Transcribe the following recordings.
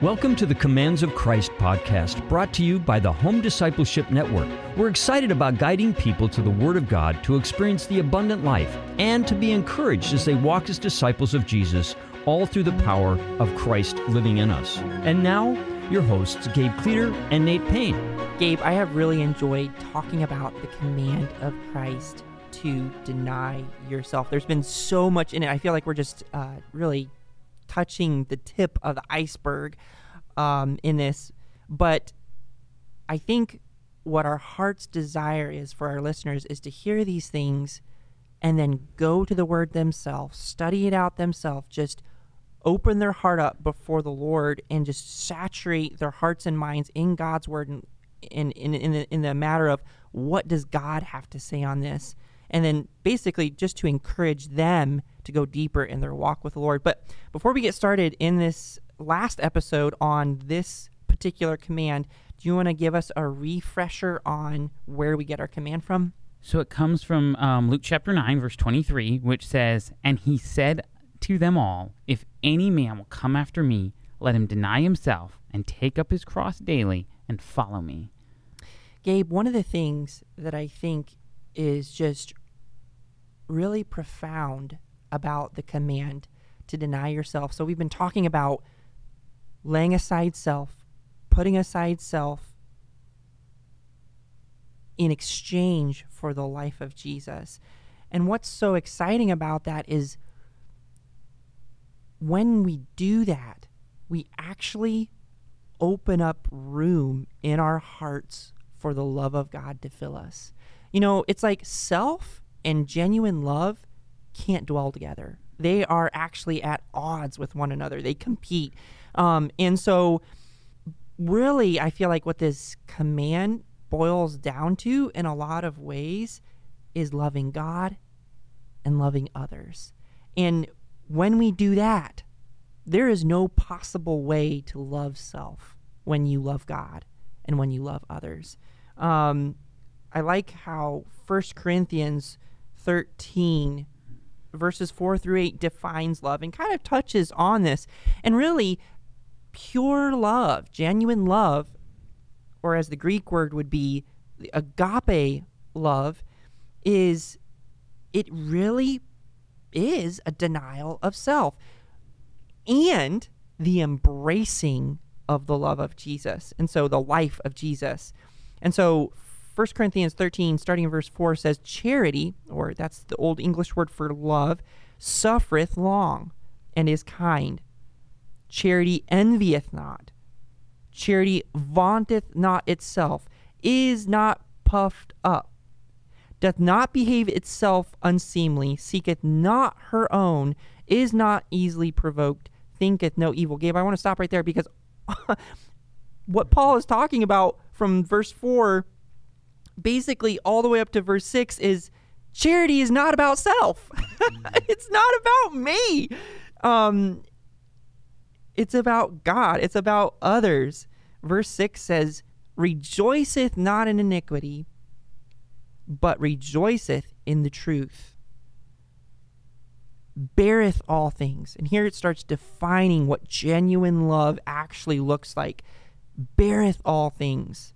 Welcome to the Commands of Christ podcast, brought to you by the Home Discipleship Network. We're excited about guiding people to the Word of God to experience the abundant life and to be encouraged as they walk as disciples of Jesus, all through the power of Christ living in us. And now, your hosts, Gabe Cleater and Nate Payne. Gabe, I have really enjoyed talking about the command of Christ to deny yourself. There's been so much in it. I feel like we're just uh, really touching the tip of the iceberg um, in this. But I think what our heart's desire is for our listeners is to hear these things and then go to the word themselves, study it out themselves, just open their heart up before the Lord and just saturate their hearts and minds in God's word and in in in the, in the matter of what does God have to say on this and then basically just to encourage them to go deeper in their walk with the Lord. But before we get started in this last episode on this particular command, do you want to give us a refresher on where we get our command from? So it comes from um, Luke chapter 9, verse 23, which says, And he said to them all, If any man will come after me, let him deny himself and take up his cross daily and follow me. Gabe, one of the things that I think is just really profound about the command to deny yourself. So we've been talking about laying aside self, putting aside self in exchange for the life of Jesus. And what's so exciting about that is when we do that, we actually open up room in our hearts for the love of God to fill us. You know, it's like self and genuine love can't dwell together. They are actually at odds with one another. They compete. Um, and so, really, I feel like what this command boils down to in a lot of ways is loving God and loving others. And when we do that, there is no possible way to love self when you love God and when you love others. Um, I like how 1 Corinthians 13 verses 4 through 8 defines love and kind of touches on this. And really, pure love, genuine love, or as the Greek word would be, agape love, is it really is a denial of self and the embracing of the love of Jesus. And so the life of Jesus. And so 1 Corinthians 13, starting in verse 4, says, Charity, or that's the old English word for love, suffereth long and is kind. Charity envieth not. Charity vaunteth not itself, is not puffed up, doth not behave itself unseemly, seeketh not her own, is not easily provoked, thinketh no evil. Gabe, I want to stop right there because what Paul is talking about from verse 4 basically all the way up to verse 6 is charity is not about self. it's not about me. Um it's about God. It's about others. Verse 6 says, "Rejoiceth not in iniquity, but rejoiceth in the truth." Beareth all things. And here it starts defining what genuine love actually looks like. Beareth all things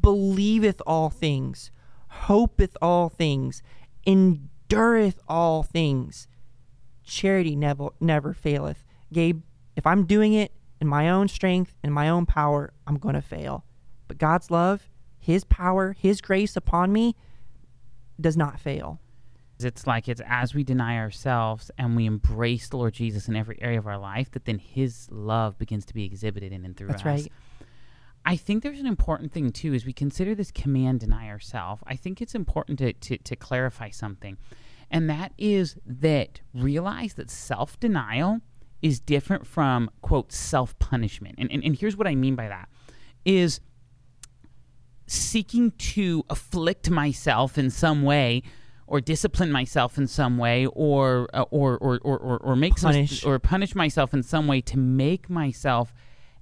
believeth all things, hopeth all things, endureth all things. Charity never never faileth. Gabe, if I'm doing it in my own strength and my own power, I'm going to fail. But God's love, his power, his grace upon me does not fail. It's like it's as we deny ourselves and we embrace the Lord Jesus in every area of our life that then his love begins to be exhibited in and through That's us. right. I think there's an important thing too as we consider this command deny ourselves. I think it's important to, to, to clarify something, and that is that realize that self denial is different from quote self punishment. And, and and here's what I mean by that is seeking to afflict myself in some way or discipline myself in some way or uh, or, or, or, or or make Punish. some or punish myself in some way to make myself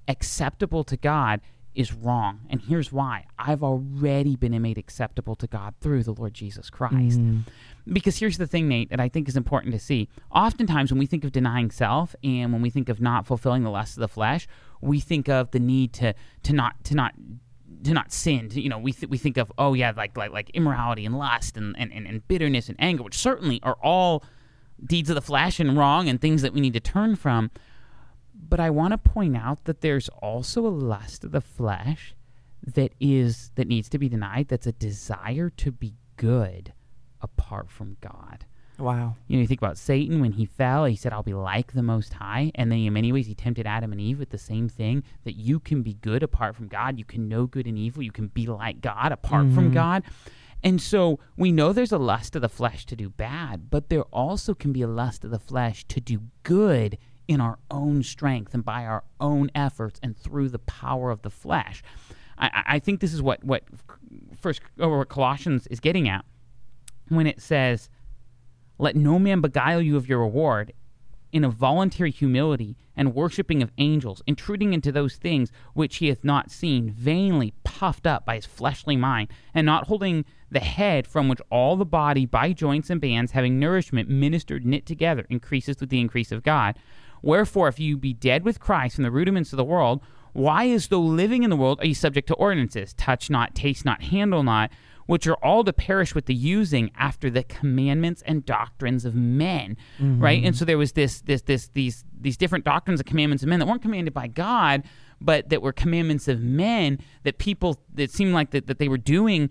acceptable to God is wrong. And here's why I've already been made acceptable to God through the Lord Jesus Christ. Mm. Because here's the thing, Nate, that I think is important to see. Oftentimes, when we think of denying self and when we think of not fulfilling the lust of the flesh, we think of the need to to not to not to not sin. To, you know, we th- we think of oh yeah, like like like immorality and lust and, and, and, and bitterness and anger, which certainly are all deeds of the flesh and wrong and things that we need to turn from. But I want to point out that there's also a lust of the flesh that is that needs to be denied. That's a desire to be good apart from God. Wow. You know, you think about Satan when he fell, he said, I'll be like the Most High. And then in many ways, he tempted Adam and Eve with the same thing that you can be good apart from God. You can know good and evil. You can be like God apart from mm-hmm. God. And so we know there's a lust of the flesh to do bad, but there also can be a lust of the flesh to do good in our own strength and by our own efforts and through the power of the flesh. I, I- think this is what what first or what Colossians is getting at when it says, "Let no man beguile you of your reward." In a voluntary humility and worshipping of angels, intruding into those things which he hath not seen, vainly puffed up by his fleshly mind, and not holding the head from which all the body by joints and bands, having nourishment ministered knit together, increases with the increase of God. Wherefore, if you be dead with Christ from the rudiments of the world, why, as though living in the world, are you subject to ordinances? Touch not, taste not, handle not, which are all to perish with the using after the commandments and doctrines of men. Mm-hmm. Right? And so there was this, this, this, these, these different doctrines and commandments of men that weren't commanded by God, but that were commandments of men that people that seemed like that, that they were doing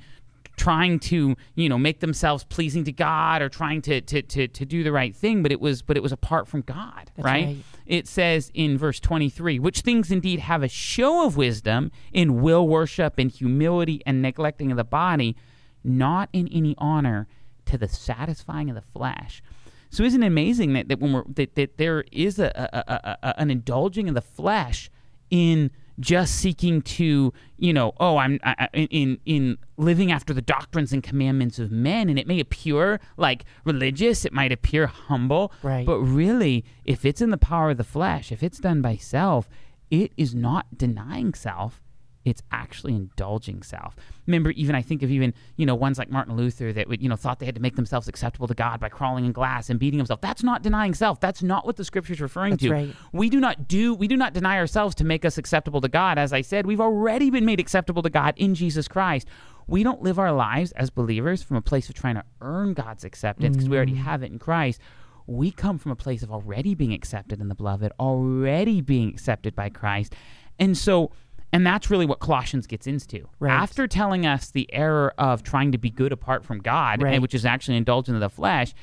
trying to you know make themselves pleasing to God or trying to to, to to do the right thing but it was but it was apart from God right? right. it says in verse 23 which things indeed have a show of wisdom in will worship and humility and neglecting of the body not in any honor to the satisfying of the flesh so isn't it amazing that, that when we're that, that there is a, a, a, a an indulging of the flesh in just seeking to you know oh i'm I, in in living after the doctrines and commandments of men and it may appear like religious it might appear humble Right. but really if it's in the power of the flesh if it's done by self it is not denying self it's actually indulging self. Remember, even I think of even you know ones like Martin Luther that would you know thought they had to make themselves acceptable to God by crawling in glass and beating himself. That's not denying self. That's not what the scripture is referring That's to. right. We do not do we do not deny ourselves to make us acceptable to God. As I said, we've already been made acceptable to God in Jesus Christ. We don't live our lives as believers from a place of trying to earn God's acceptance because we already mm. have it in Christ. We come from a place of already being accepted in the beloved, already being accepted by Christ. And so and that's really what Colossians gets into. Right. After telling us the error of trying to be good apart from God, Right. and which is actually indulgent of the flesh,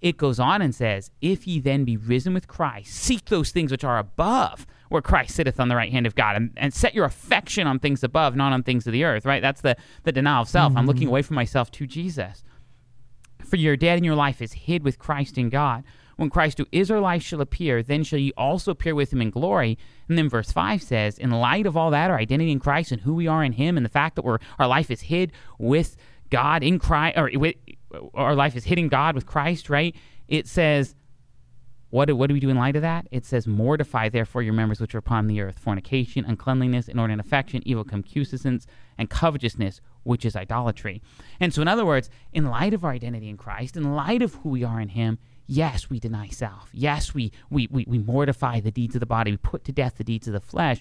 it goes on and says, If ye then be risen with Christ, seek those things which are above, where Christ sitteth on the right hand of God, and, and set your affection on things above, not on things of the earth, right? That's the, the denial of self. I'm looking mm-hmm. away from myself to Jesus. For your dead and your life is hid with Christ in God. When Christ, who is our life, shall appear, then shall ye also appear with him in glory. And then verse 5 says, In light of all that, our identity in Christ and who we are in him, and the fact that we're, our life is hid with God in Christ, or with, our life is hid in God with Christ, right? It says, what do, what do we do in light of that? It says, Mortify therefore your members which are upon the earth fornication, uncleanliness, inordinate affection, evil concupiscence, and covetousness, which is idolatry. And so, in other words, in light of our identity in Christ, in light of who we are in Him, yes, we deny self. Yes, we, we, we, we mortify the deeds of the body, we put to death the deeds of the flesh.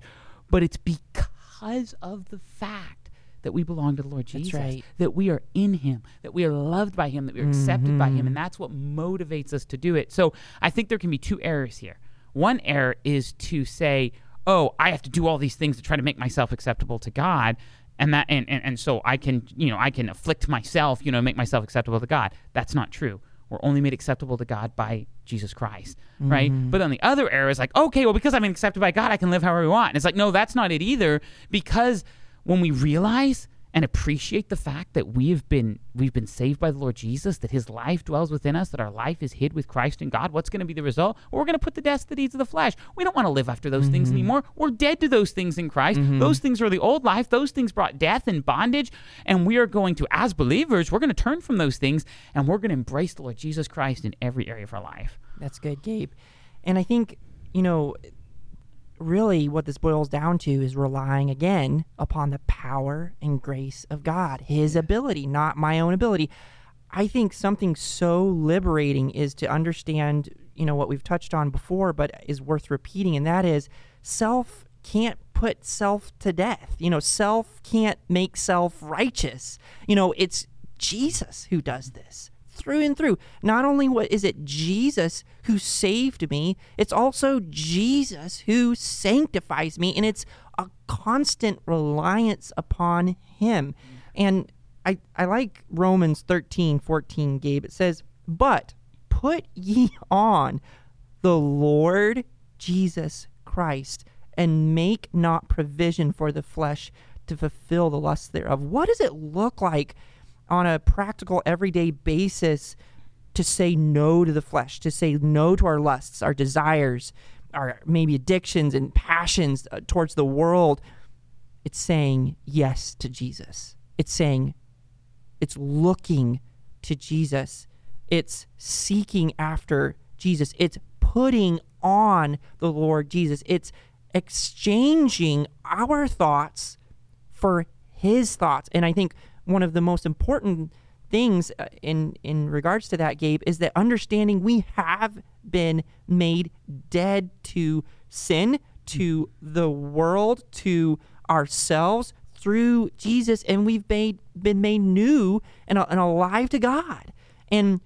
But it's because of the fact that we belong to the Lord Jesus, right. that we are in Him, that we are loved by Him, that we are accepted by Him, and mm-hmm. that's what motivates us to do it. So I think there can be two errors here. One error is to say, "Oh, I have to do all these things to try to make myself acceptable to God." And that and, and, and so I can, you know, I can afflict myself, you know, make myself acceptable to God. That's not true. We're only made acceptable to God by Jesus Christ, right? Mm-hmm. But then the other error is like, okay, well, because I'm accepted by God, I can live however I want. And it's like, no, that's not it either. Because when we realize and appreciate the fact that we have been we've been saved by the Lord Jesus, that His life dwells within us, that our life is hid with Christ in God. What's going to be the result? Well, we're going to put the deaths to death the deeds of the flesh. We don't want to live after those things mm-hmm. anymore. We're dead to those things in Christ. Mm-hmm. Those things are the old life. Those things brought death and bondage, and we are going to, as believers, we're going to turn from those things and we're going to embrace the Lord Jesus Christ in every area of our life. That's good, Gabe. And I think, you know, really what this boils down to is relying again upon the power and grace of God, His ability, not my own ability. I think something so liberating is to understand, you know, what we've touched on before, but is worth repeating, and that is self can't put self to death. You know, self can't make self righteous. You know, it's Jesus who does this through and through. Not only what is it Jesus who saved me, it's also Jesus who sanctifies me and it's a constant reliance upon him. And I, I like Romans 13, 14, Gabe. It says, But put ye on the Lord Jesus Christ and make not provision for the flesh to fulfill the lusts thereof. What does it look like on a practical, everyday basis to say no to the flesh, to say no to our lusts, our desires, our maybe addictions and passions uh, towards the world? It's saying yes to Jesus. It's saying, it's looking to Jesus. It's seeking after Jesus. It's putting on the Lord Jesus. It's exchanging our thoughts for his thoughts. And I think one of the most important things uh, in in regards to that Gabe is that understanding we have been made dead to sin, to the world, to ourselves through Jesus and we've made been made new and, and alive to God. And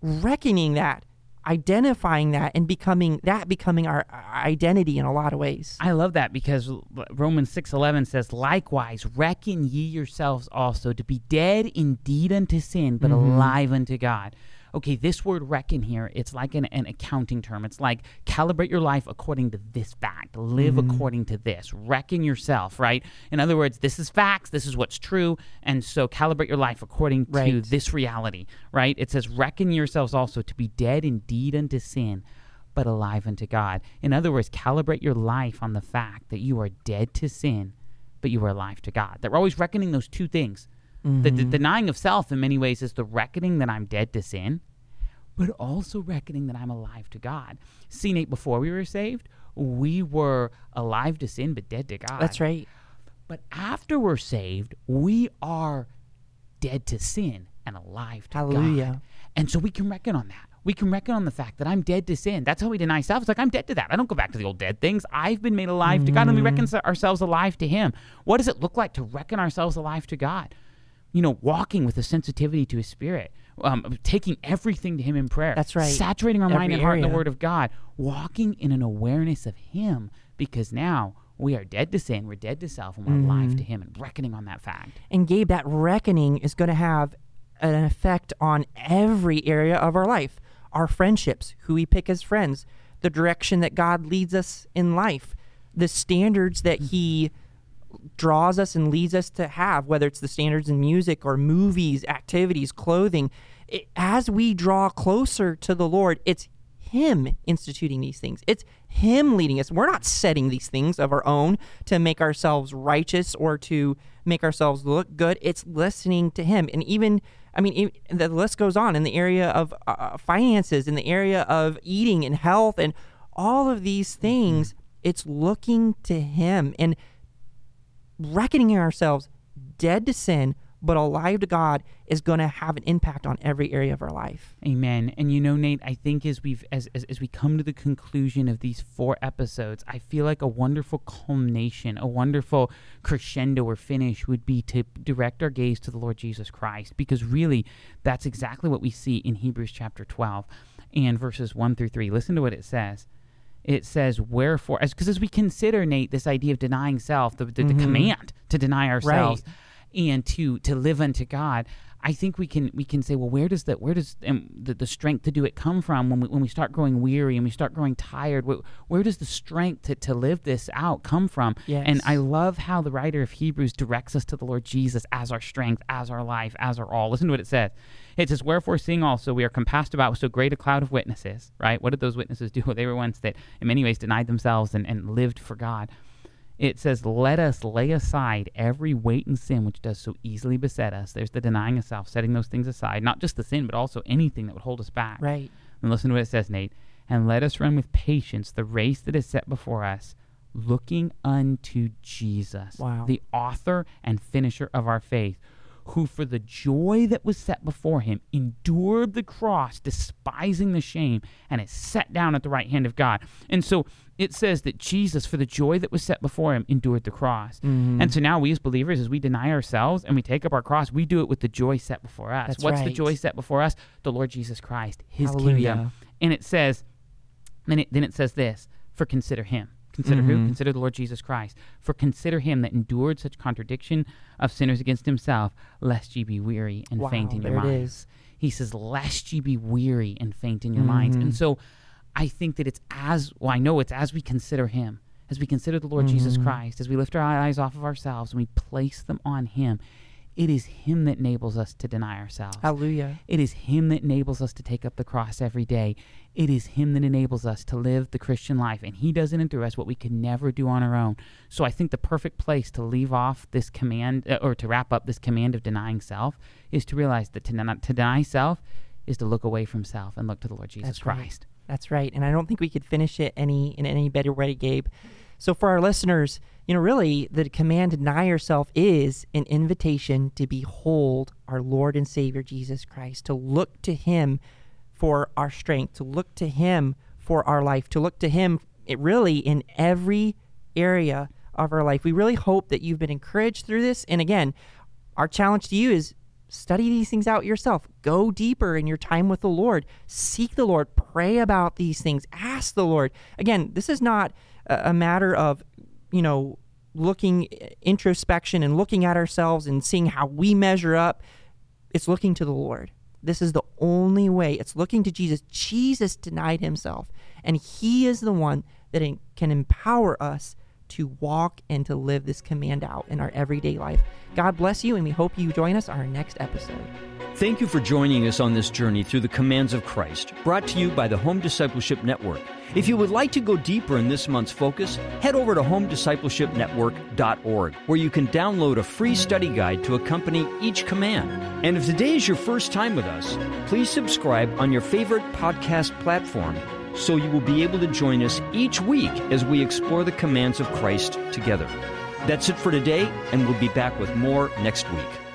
reckoning that identifying that and becoming that becoming our identity in a lot of ways. I love that because Romans 6:11 says likewise reckon ye yourselves also to be dead indeed unto sin but mm-hmm. alive unto God okay, this word reckon here, it's like an, an accounting term. It's like calibrate your life according to this fact, live mm-hmm. according to this, reckon yourself, right? In other words, this is facts, this is what's true, and so calibrate your life according right. to this reality, right? It says, reckon yourselves also to be dead indeed unto sin but alive unto God. In other words, calibrate your life on the fact that you are dead to sin, but you are alive to God. That we're always reckoning those two things. Mm-hmm. The, the, mm-hmm. denying of self, in many ways, is the reckoning that I'm dead to sin, but also reckoning that I'm alive to God. See, Nate, before we were saved, we were alive to sin, but dead to God. That's right. But after we're saved, we are dead to sin and alive to Hallelujah. God. And so we can reckon on that. We can reckon on the fact that I'm dead to sin. That's how we deny self. It's like I'm dead to that. I don't go back to the old dead things. I've been made alive mm-hmm. to God, and we reckon mm-hmm. ourselves alive to Him. What does it look like to reckon ourselves alive to God? You know, walking with a sensitivity to His Spirit um, taking everything to Him in prayer. That's right. Saturating our Every mind and heart in the Word of God, walking in an awareness of Him, because now we are dead to sin, we're dead to self, and we're mm. alive to Him, and reckoning on that fact. And Gabe, that reckoning is going to have an effect on every area of our life our friendships, who we pick as friends, the direction that God leads us in life, the standards that He draws us and leads us to have, whether it's the standards in music or movies, activities, clothing. It, as we draw closer to the Lord, it's Him instituting these things. It's Him leading us. We're not setting these things of our own to make ourselves righteous or to make ourselves look good. It's listening to Him. And even, I mean, the list goes on in the area of uh, uh, finances, in the area of eating and health, and all of these things. It's looking to Him. And reckoning ourselves dead to sin but alive to God is going to have an impact on every area of our life. Amen. And you know, Nate, I think as we've as, as, as we come to the conclusion of these four episodes, I feel like a wonderful culmination, a wonderful crescendo or finish would be to direct our gaze to the Lord Jesus Christ, because really, that's exactly what we see in Hebrews chapter twelve and verses one through three. Listen to what it says it says wherefore as because as we consider nate this idea of denying self the, the, mm-hmm. the command to deny ourselves right. and to to live unto god I think we can we can say, well, where does that where does um, the, the strength to do it come from when we when we start growing weary and we start growing tired? Where, where does the strength to, to live this out come from? Yes. And I love how the writer of Hebrews directs us to the Lord Jesus as our strength, as our life, as our all. Listen to what it says. It says, Wherefore, seeing also we are compassed about with so great a cloud of witnesses, right? What did those witnesses do? They were ones that, in many ways, denied themselves and, and lived for God. It says, Let us lay aside every weight and sin which does so easily beset us. There's the denying of self, setting those things aside, not just the sin, but also anything that would hold us back. Right. And listen to what it says, Nate. And let us run with patience the race that is set before us, looking unto Jesus, Wow. the author and finisher of our faith, who for the joy that was set before him endured the cross, despising the shame, and is set down at the right hand of God. And so it says that Jesus, for the joy that was set before him, endured the cross. Mm-hmm. And so now we as believers, as we deny ourselves and we take up our cross, we do it with the joy set before us. That's What's the joy set before us? The Lord Jesus Christ, his Hallelujah. kingdom. And it says, then it, then it says this for consider him. Consider who? Mhm. Consider the Lord Jesus Christ. For consider him that endured such contradiction of sinners against himself, lest ye be weary and Wow, faint in your minds. is. He says, lest ye be weary and faint in your minds. Mhm. And so I think that it's as, well, I know it's as we consider him, as we consider the Lord Jesus Mhm. Christ, as we lift our eyes off of ourselves and we place them on him, it is him that enables us to deny ourselves. Hallelujah. It is Him that enables us to take up the cross every day. It is Him that enables us to live the Christian life. And He does it and through us what we could never do on our own. So I think the perfect place to leave off this command, uh, or to wrap up this command of denying self, is to realize that to, to deny self is to look away from self and look to the Lord Jesus That's right. Christ. That's right. And I don't think we could finish it any in any better way, Gabe. So for our listeners, you know, really the command deny yourself is an invitation to behold our Lord and Savior Jesus Christ, to look to him for our strength, to look to him for our life, to look to him really in every area of our life. We really hope that you've been encouraged through this. And again, our challenge to you is study these things out yourself. Go deeper in your time with the Lord. Seek the Lord. Pray about these things. Ask the Lord. Again, this is not a, matter of, you know, looking introspection and looking at ourselves and seeing how we measure up. It's looking to the Lord. This is the only way. It's looking to Jesus. Jesus denied himself, and he is the one that can empower us to walk and to live this command out in our everyday life. God bless you, and we hope you join us on our next episode. Thank you for joining us on this journey through the commands of Christ, brought to you by the Home Discipleship Network. If you would like to go deeper in this month's focus, head over to homediscipleshipnetwork.org, where you can download a free study guide to accompany each command. And if today is your first time with us, please subscribe on your favorite podcast platform so you will be able to join us each week as we explore the commands of Christ together. That's it for today, and we'll be back with more next week.